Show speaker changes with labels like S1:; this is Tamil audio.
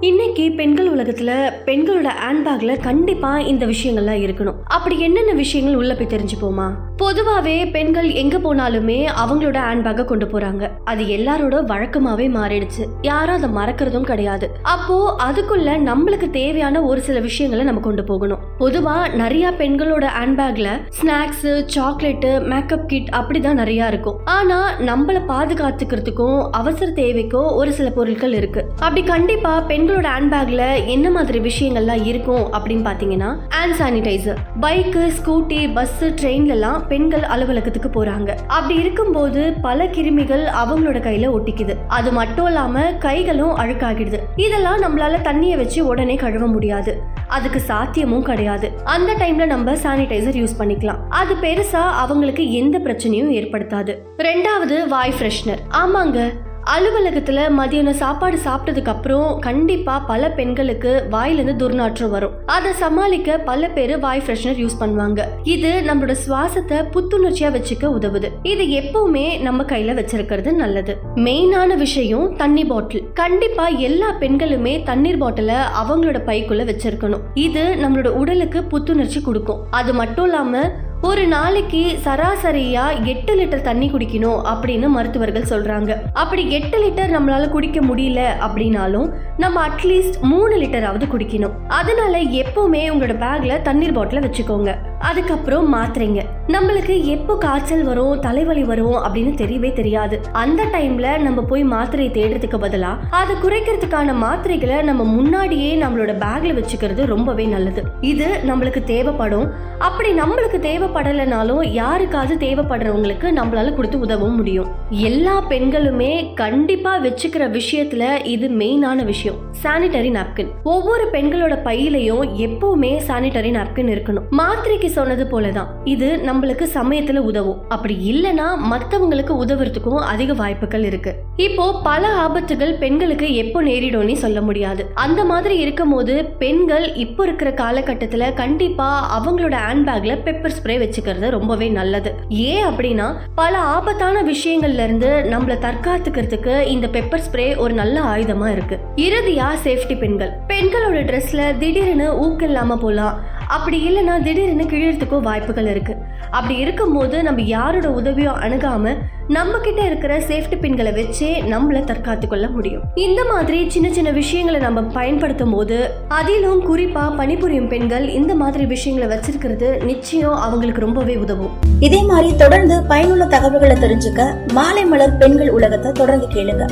S1: இன்னைக்கு பெண்கள் உலகத்துல பெண்களோட ஹேண்ட்பேக்ல கண்டிப்பா இந்த விஷயங்கள்லாம் இருக்கணும். அப்படி என்னென்ன விஷயங்கள் உள்ள போய் தெரிஞ்சுப்போமா? பொதுவாவே பெண்கள் எங்க போனாலுமே அவங்களோட ஹேண்ட்பேக்கை கொண்டு போறாங்க. அது எல்லாரோட வழக்கமாவே மாறிடுச்சு. யாரும் அதை மறக்கிறதும் கிடையாது. அப்போ அதுக்குள்ள நம்மளுக்கு தேவையான ஒரு சில விஷயங்களை நம்ம கொண்டு போகணும். பொதுவா நிறைய பெண்களோட ஹேண்ட்பேக்ல ஸ்நாக்ஸ் சாக்லேட்டு மேக்கப் கிட் அப்படிதான் நிறைய இருக்கும். ஆனா நம்மள பாதுகாத்துக்கிறதுக்கும் அவசர தேவைக்கும் ஒரு சில பொருட்கள் இருக்கு. அப்படி கண்டிப்பா பெண்களோட ஹேண்ட்பேக்ல என்ன மாதிரி விஷயங்கள்லாம் இருக்கும் அப்படின்னு பாத்தீங்கன்னா hand sanitiser bike scooty bus ட்ரெயின்ல எல்லாம் பெண்கள் அலுவலகத்துக்கு போறாங்க. அப்படி இருக்கும்போது பல கிருமிகள் அவங்களோட கையில ஒட்டிக்குது. அது மட்டும் இல்லாம கைகளும் அழுக்காகிடுது. இதெல்லாம் நம்மளால தண்ணியை வச்சு உடனே கழுவ முடியாது. அதுக்கு சாத்தியமும் கிடையாது. அந்த டைம்ல நம்ம சானிடைசர் யூஸ் பண்ணிக்கலாம். அது பெருசா அவங்களுக்கு எந்த பிரச்சனையும் ஏற்படுத்தாது. ரெண்டாவது வாய் ஃப்ரெஷ்னர் ஆமாங்க. அலுவலகத்தில் மதியானம் சாப்பாடு சாப்பிட்டதுக்கு அப்புறம் கண்டிப்பாக பல பெண்களுக்கு வாயிலிருந்து துர்நாற்றம் வரும். அதை சமாளிக்க பல பேர் வாய் ஃப்ரெஷ்னர் யூஸ் பண்ணுவாங்க. இது நம்மளோட சுவாசத்தை புத்துணர்ச்சியா வச்சுக்க உதவுது. இது எப்பவுமே நம்ம கையில வச்சிருக்கிறது நல்லது. மெயினான விஷயம் தண்ணி பாட்டில். கண்டிப்பா எல்லா பெண்களுமே தண்ணீர் பாட்டிலை அவங்களோட பைக்குள்ள வச்சிருக்கணும். இது நம்மளோட உடலுக்கு புத்துணர்ச்சி கொடுக்கும். அது மட்டும் இல்லாம ஒரு நாளைக்கு சராசரியா எட்டு லிட்டர் தண்ணி குடிக்கணும் அப்படின்னு மருத்துவர்கள் சொல்றாங்க. அப்படி எட்டு லிட்டர் நம்மளால குடிக்க முடியல அப்படின்னாலும் நம்ம அட்லீஸ்ட் மூணு லிட்டராவது குடிக்கணும். அதனால எப்பவுமே உங்களோட பேக்ல தண்ணீர் பாட்டில வச்சுக்கோங்க. அதுக்கப்புறம் மாத்திரைங்க நம்மளுக்கு எப்போ காய்ச்சல் வரும் தலைவலி வரும் அப்படின்னு தெரியவே தெரியாது. அந்த டைம்ல நம்ம போய் மாத்திரையை தேடுறதுக்கு பதிலா அதை குறைக்கிறதுக்கான மாத்திரைகளை நம்ம முன்னாடியே நம்மளோட பேக்ல வச்சுக்கிறது ரொம்பவே நல்லது. இது நம்மளுக்கு தேவைப்படும். அப்படி நம்மளுக்கு தேவைப்படலைனாலும் யாருக்காவது தேவைப்படுறவங்களுக்கு நம்மளால கொடுத்து உதவும் முடியும். எல்லா பெண்களுமே கண்டிப்பா வச்சுக்கிற விஷயத்துல இது மெயினான விஷயம். சானிட்டரி நாப்கின் ஒவ்வொரு பெண்களோட பையிலையும் எப்பவுமே சானிட்டரி நாப்கின் இருக்கணும். மாத்திரைக்கு சொன்னது போலதான். இது நம்மளுக்கு சமயத்துல உதவும். அப்படி இல்லனா மத்தவங்களுக்கு உதவுறதுக்கும் அதிக வாய்ப்புகள் இருக்கு. இப்போ பல ஆபத்துகள் பெண்களுக்கு எப்போ நேரிடும்னு சொல்ல முடியாது. அந்த மாதிரி இருக்கும்போது பெண்கள் இப்போ இருக்கிற காலகட்டத்துல கண்டிப்பா அவங்களோட ஹேண்ட்பேக்ல பெப்பர் ஸ்ப்ரே வச்சுக்கிறது ரொம்பவே நல்லது. ஏன் அப்படின்னா பல ஆபத்தான விஷயங்கள்ல இருந்து நம்மள தற்காத்துக்கிறதுக்கு இந்த பெப்பர் ஸ்ப்ரே ஒரு நல்ல ஆயுதமா இருக்கு. இறுதியா சேஃப்டி பெண்கள். பெண்களோட ட்ரெஸ்ல திடீர்னு ஊக்கம் இல்லாம போலாம். அப்படி இல்லைன்னா திடீர்னு கிழியறதுக்கோ வாய்ப்புகள் இருக்குது அப்படி இருக்கும்போது நம்ம யாரோட உதவியும் அணுகாமல் நம்ம இருக்கிற சேஃப்டி பின்களை வச்சே நம்மளை தற்காத்து கொள்ள முடியும். இந்த மாதிரி சின்ன சின்ன விஷயங்களை நம்ம பயன்படுத்தும் போது அதிலும் குறிப்பாக பணிபுரியும் பெண்கள் இந்த மாதிரி விஷயங்களை வச்சிருக்கிறது நிச்சயம் அவங்களுக்கு ரொம்பவே உதவும்.
S2: இதே மாதிரி தொடர்ந்து பயனுள்ள தகவல்களை தெரிஞ்சுக்க மாலை மலர் பெண்கள் உலகத்தை தொடர்ந்து கேளுங்க.